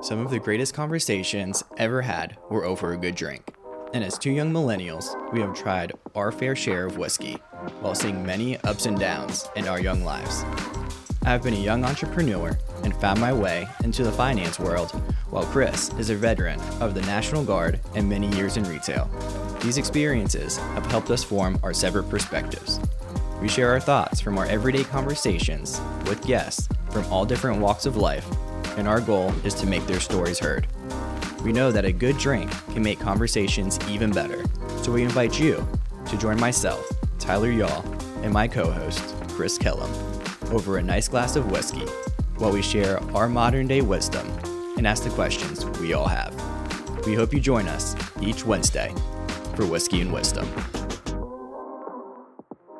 Some of the greatest conversations ever had were over a good drink. And as two young millennials, we have tried our fair share of whiskey while seeing many ups and downs in our young lives. I have been a young entrepreneur and found my way into the finance world, while Chris is a veteran of the National Guard and many years in retail. These experiences have helped us form our separate perspectives. We share our thoughts from our everyday conversations with guests from all different walks of life, and our goal is to make their stories heard. We know that a good drink can make conversations even better, so we invite you to join myself, Tyler Yaw, and my co host, Chris Kellum, over a nice glass of whiskey while we share our modern day wisdom and ask the questions we all have. We hope you join us each Wednesday for Whiskey and Wisdom.